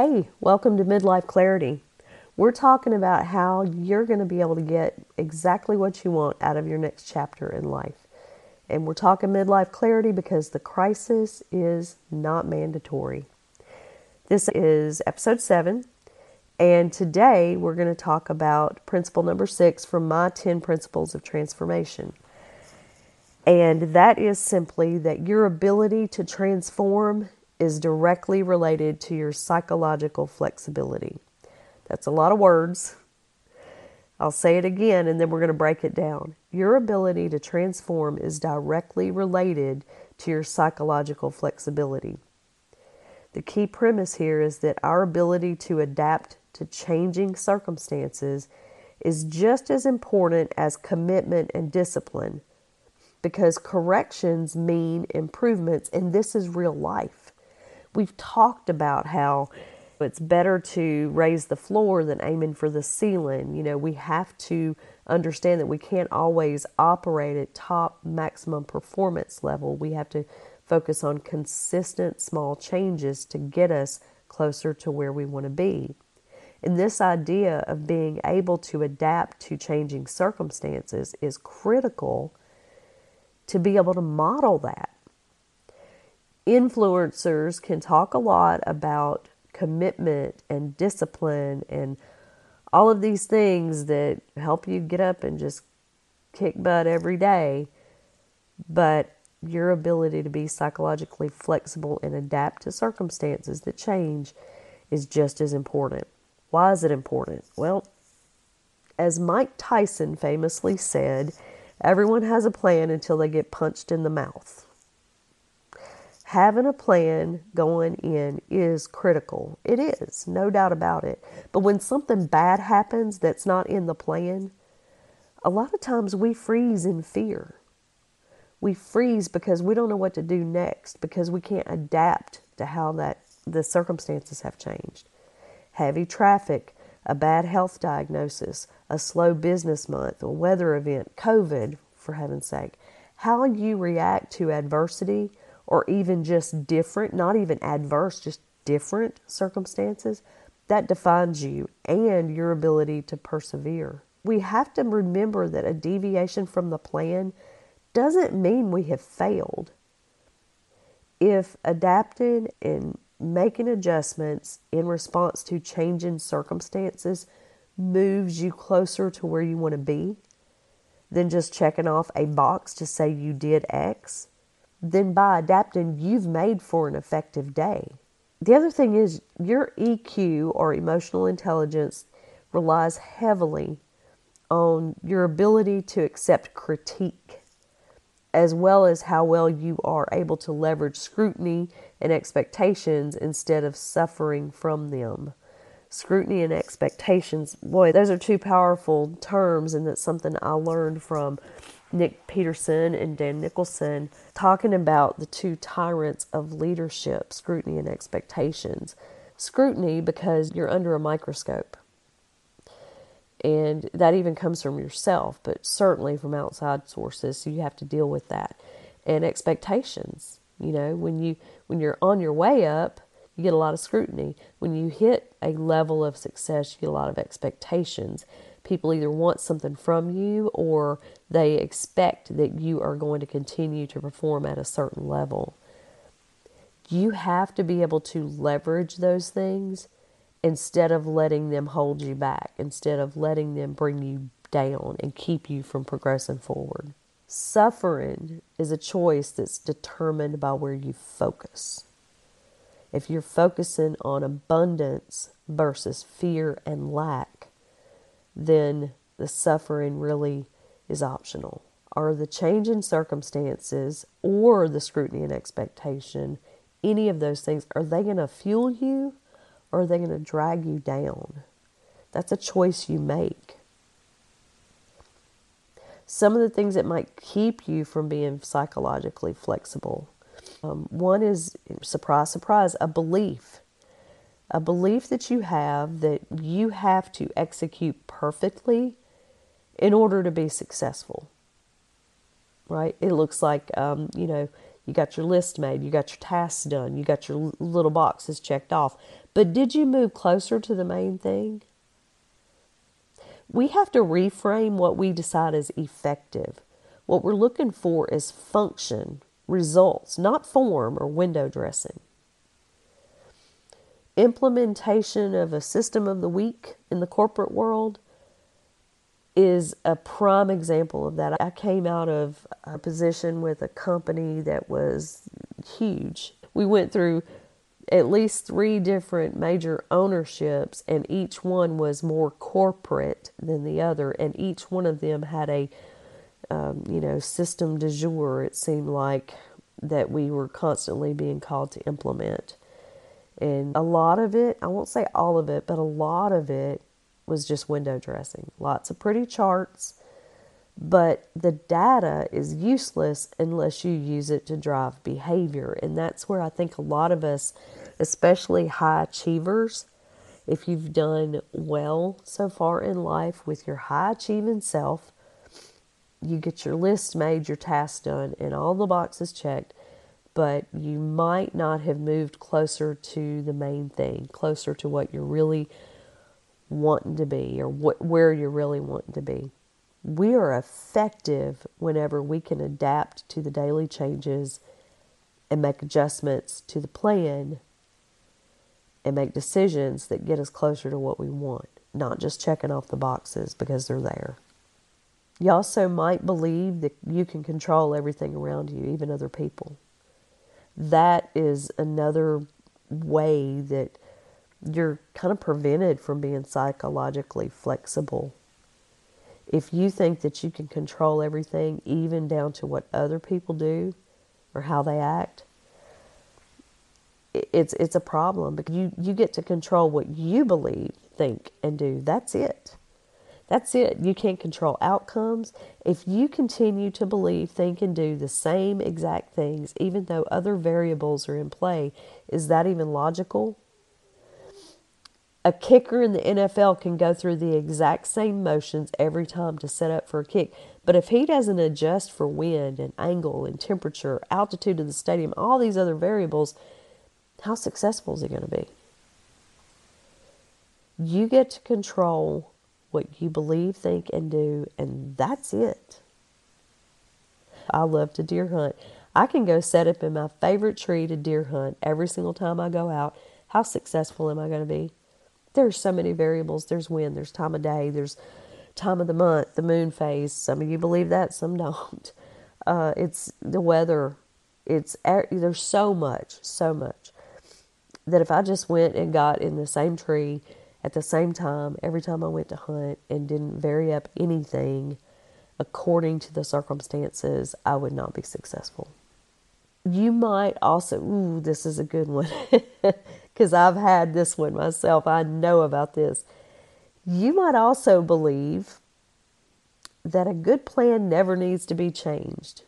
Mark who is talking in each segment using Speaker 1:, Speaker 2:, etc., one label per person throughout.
Speaker 1: Hey, welcome to Midlife Clarity. We're talking about how you're going to be able to get exactly what you want out of your next chapter in life. And we're talking midlife clarity because the crisis is not mandatory. This is episode seven, and today we're going to talk about principle number six from my 10 principles of transformation. And that is simply that your ability to transform is directly related to your psychological flexibility. That's a lot of words. I'll say it again and then we're going to break it down. Your ability to transform is directly related to your psychological flexibility. The key premise here is that our ability to adapt to changing circumstances is just as important as commitment and discipline because corrections mean improvements, and this is real life. We've talked about how it's better to raise the floor than aiming for the ceiling. You know, we have to understand that we can't always operate at top maximum performance level. We have to focus on consistent small changes to get us closer to where we want to be. And this idea of being able to adapt to changing circumstances is critical to be able to model that influencers can talk a lot about commitment and discipline and all of these things that help you get up and just kick butt every day. But your ability to be psychologically flexible and adapt to circumstances that change is just as important. Why is it important? Well, as Mike Tyson famously said, everyone has a plan until they get punched in the mouth having a plan going in is critical. It is, no doubt about it. But when something bad happens that's not in the plan, a lot of times we freeze in fear. We freeze because we don't know what to do next because we can't adapt to how that the circumstances have changed. Heavy traffic, a bad health diagnosis, a slow business month, a weather event, COVID, for heaven's sake. How you react to adversity or even just different, not even adverse, just different circumstances, that defines you and your ability to persevere. We have to remember that a deviation from the plan doesn't mean we have failed. If adapting and making adjustments in response to changing circumstances moves you closer to where you want to be than just checking off a box to say you did X, then by adapting, you've made for an effective day. The other thing is your EQ or emotional intelligence relies heavily on your ability to accept critique, as well as how well you are able to leverage scrutiny and expectations instead of suffering from them. Scrutiny and expectations, boy, those are two powerful terms, and that's something I learned from Nick Peterson and Dan Nicholson talking about the two tyrants of leadership scrutiny and expectations. Scrutiny because you're under a microscope. And that even comes from yourself, but certainly from outside sources. So you have to deal with that. And expectations. You know, when you when you're on your way up, you get a lot of scrutiny. When you hit a level of success, you get a lot of expectations people either want something from you or they expect that you are going to continue to perform at a certain level. You have to be able to leverage those things instead of letting them hold you back, instead of letting them bring you down and keep you from progressing forward. Suffering is a choice that's determined by where you focus. If you're focusing on abundance versus fear and lack, then the suffering really is optional. Are the change in circumstances or the scrutiny and expectation, any of those things, are they going to fuel you or are they going to drag you down? That's a choice you make. Some of the things that might keep you from being psychologically flexible. Um, one is, surprise, surprise, a belief a belief that you have that you have to execute perfectly in order to be successful. Right? It looks like, um, you know, You got your list made, you got your tasks done, you got your little boxes checked off. But did you move closer to the main thing? We have to reframe what we decide is effective. What we're looking for is function, results, not form or window dressing. Implementation of a system of the week in the corporate world is a prime example of that. I came out of a position with a company that was huge. We went through at least three different major ownerships, and each one was more corporate than the other, and each one of them had a um, you know system du jour. It seemed like that we were constantly being called to implement, and a lot of it, I won't say all of it, but a lot of it was just window dressing. Lots of pretty charts, but the data is useless unless you use it to drive behavior. And that's where I think a lot of us, especially high achievers, if you've done well so far in life with your high achieving self, you get your list made, your tasks done, and all the boxes checked, but you might not have moved closer to the main thing, closer to what you're really wanting to be or what, where you're really wanting to be. We are effective whenever we can adapt to the daily changes and make adjustments to the plan and make decisions that get us closer to what we want, not just checking off the boxes because they're there. You also might believe that you can control everything around you, even other people. That is another way that you're kind of prevented from being psychologically flexible. If you think that you can control everything, even down to what other people do or how they act, it's it's a problem because you, you get to control what you believe, think, and do. That's it. That's it. You can't control outcomes. If you continue to believe, think, and do the same exact things, even though other variables are in play, is that even logical? A kicker in the NFL can go through the exact same motions every time to set up for a kick. But if he doesn't adjust for wind and angle and temperature, altitude of the stadium, all these other variables, how successful is he going to be? You get to control what you believe, think, and do, and that's it. I love to deer hunt. I can go set up in my favorite tree to deer hunt every single time I go out. How successful am I going to be? there's so many variables. There's wind, there's time of day, there's time of the month, the moon phase. Some of you believe that, some don't. Uh, it's the weather. It's there's so much, so much that if I just went and got in the same tree at the same time every time I went to hunt and didn't vary up anything according to the circumstances, I would not be successful. You might also, ooh, this is a good one. because I've had this one myself. I know about this. You might also believe that a good plan never needs to be changed.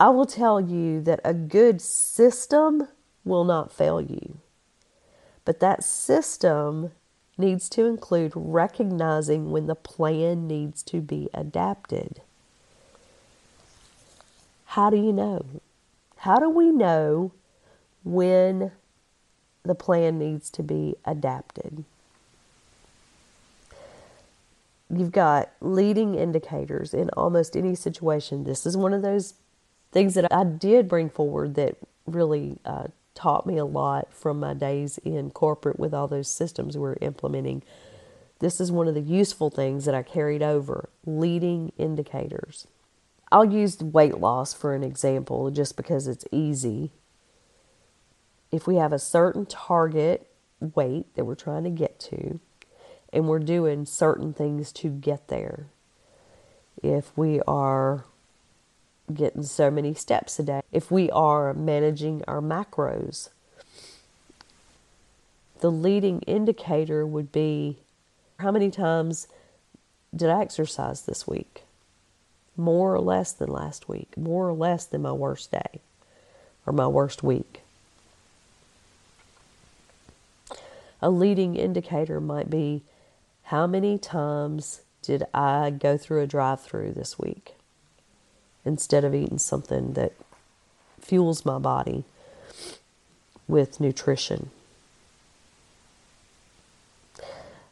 Speaker 1: I will tell you that a good system will not fail you. But that system needs to include recognizing when the plan needs to be adapted. How do you know? How do we know when the plan needs to be adapted. You've got leading indicators in almost any situation. This is one of those things that I did bring forward that really uh, taught me a lot from my days in corporate with all those systems we we're implementing. This is one of the useful things that I carried over leading indicators. I'll use weight loss for an example just because it's easy if we have a certain target weight that we're trying to get to, and we're doing certain things to get there, if we are getting so many steps a day, if we are managing our macros, the leading indicator would be how many times did I exercise this week? More or less than last week, more or less than my worst day or my worst week. A leading indicator might be how many times did I go through a drive through this week? Instead of eating something that fuels my body with nutrition.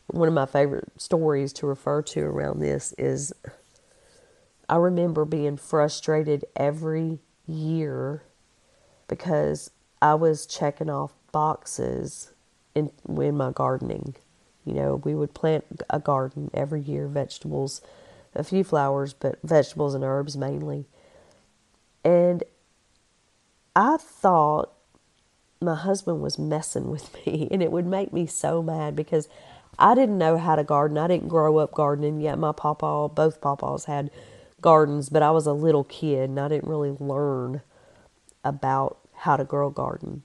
Speaker 1: One of my favorite stories to refer to around this is I remember being frustrated every year because I was checking off boxes in in my gardening. You know, we would plant a garden every year, vegetables, a few flowers, but vegetables and herbs mainly. And I thought my husband was messing with me, and it would make me so mad because I didn't know how to garden. I didn't grow up gardening yet. My papa, both papas had gardens, but I was a little kid and I didn't really learn about how to grow a garden.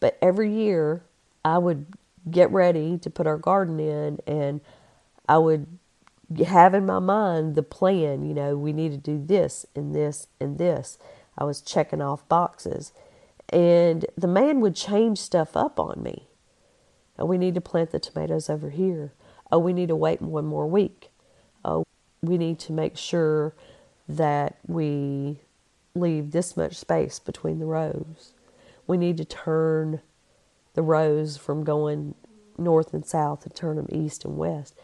Speaker 1: But every year I would get ready to put our garden in and I would have in my mind the plan, you know, we need to do this and this and this. I was checking off boxes. And the man would change stuff up on me. Oh, we need to plant the tomatoes over here. Oh, we need to wait one more week. Oh, we need to make sure that we leave this much space between the rows. We need to turn the rows from going north and south and turn them east and west.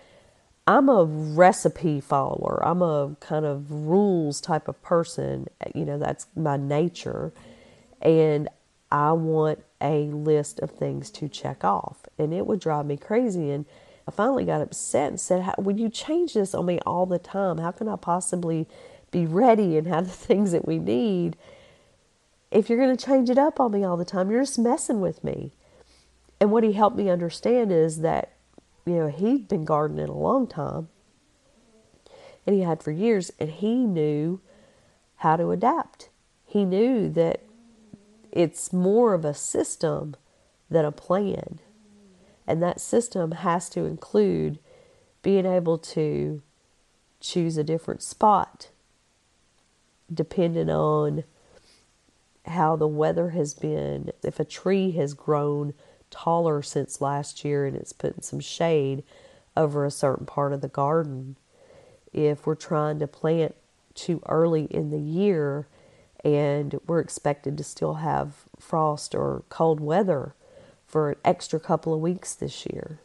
Speaker 1: I'm a recipe follower. I'm a kind of rules type of person. You know, that's my nature. And I want a list of things to check off. And it would drive me crazy. And I finally got upset and said, Would you change this on me all the time? How can I possibly be ready and have the things that we need. If you're going to change it up on me all the time, you're just messing with me. And what he helped me understand is that, you know, he'd been gardening a long time and he had for years, and he knew how to adapt. He knew that it's more of a system than a plan. And that system has to include being able to choose a different spot depending on how the weather has been. If a tree has grown taller since last year and it's putting some shade over a certain part of the garden, if we're trying to plant too early in the year and we're expected to still have frost or cold weather for an extra couple of weeks this year.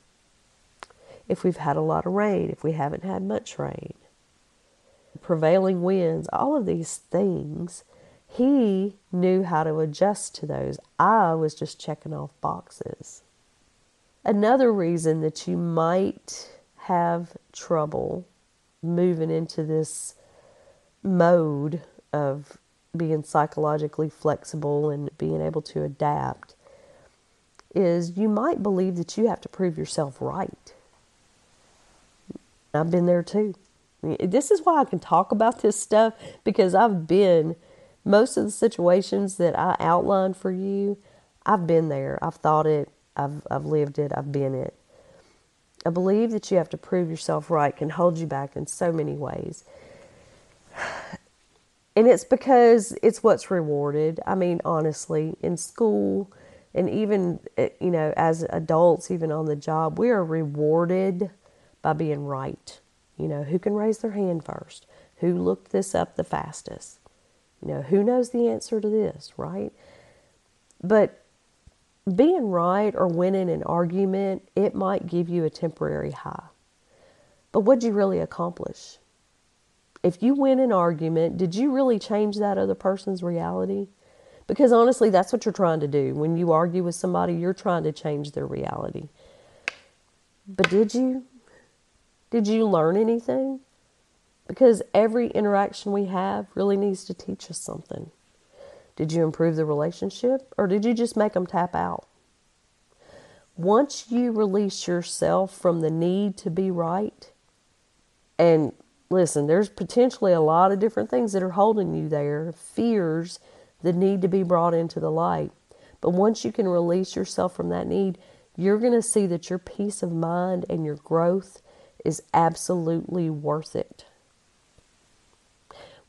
Speaker 1: If we've had a lot of rain, if we haven't had much rain prevailing winds, all of these things, he knew how to adjust to those. I was just checking off boxes. Another reason that you might have trouble moving into this mode of being psychologically flexible and being able to adapt is you might believe that you have to prove yourself right. I've been there too. This is why I can talk about this stuff because I've been most of the situations that I outlined for you. I've been there. I've thought it. I've I've lived it. I've been it. I believe that you have to prove yourself right can hold you back in so many ways. And it's because it's what's rewarded. I mean, honestly, in school and even eh, you know as adults even on the job, we are rewarded by being right. You know, who can raise their hand first? Who looked this up the fastest? You know, who knows the answer to this, right? But being right or winning an argument, it might give you a temporary high. But what'd you really accomplish? If you win an argument, did you really change that other person's reality? Because honestly, that's what you're trying to do. When you argue with somebody, you're trying to change their reality. But did you? Did you learn anything? Because every interaction we have really needs to teach us something. Did you improve the relationship or did you just make them tap out? Once you release yourself from the need to be right, and listen, there's potentially a lot of different things that are holding you there, fears, the need to be brought into the light. But once you can release yourself from that need, you're going to see that your peace of mind and your growth is absolutely worth it.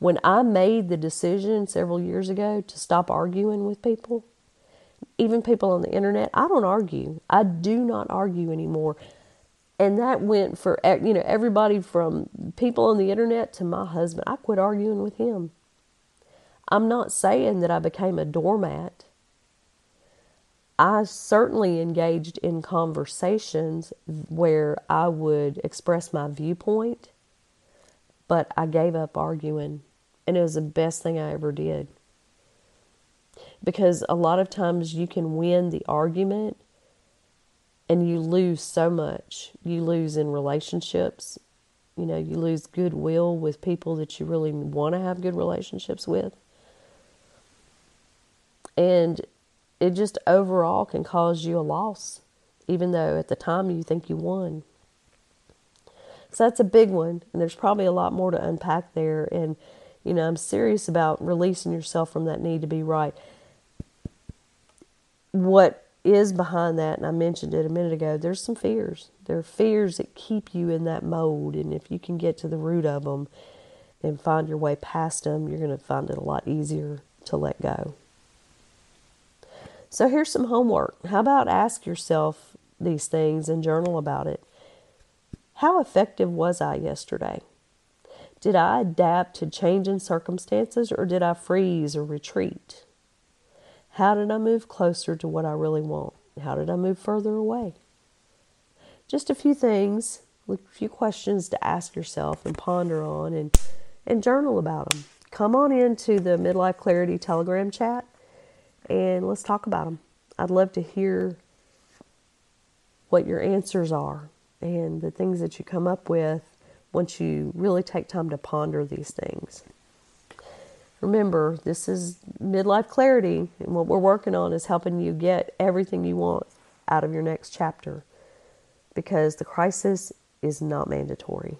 Speaker 1: When I made the decision several years ago to stop arguing with people, even people on the internet, I don't argue. I do not argue anymore. And that went for you know everybody from people on the internet to my husband. I quit arguing with him. I'm not saying that I became a doormat. I certainly engaged in conversations where I would express my viewpoint, but I gave up arguing, and it was the best thing I ever did. Because a lot of times you can win the argument and you lose so much. You lose in relationships, you know, you lose goodwill with people that you really want to have good relationships with. And it just overall can cause you a loss, even though at the time you think you won. So that's a big one, and there's probably a lot more to unpack there. And, you know, I'm serious about releasing yourself from that need to be right. What is behind that, and I mentioned it a minute ago, there's some fears. There are fears that keep you in that mode, and if you can get to the root of them and find your way past them, you're going to find it a lot easier to let go. So here's some homework. How about ask yourself these things and journal about it? How effective was I yesterday? Did I adapt to changing circumstances or did I freeze or retreat? How did I move closer to what I really want? How did I move further away? Just a few things, a few questions to ask yourself and ponder on and, and journal about them. Come on into the Midlife Clarity Telegram chat and let's talk about them. I'd love to hear what your answers are and the things that you come up with once you really take time to ponder these things. Remember, this is midlife clarity, and what we're working on is helping you get everything you want out of your next chapter because the crisis is not mandatory.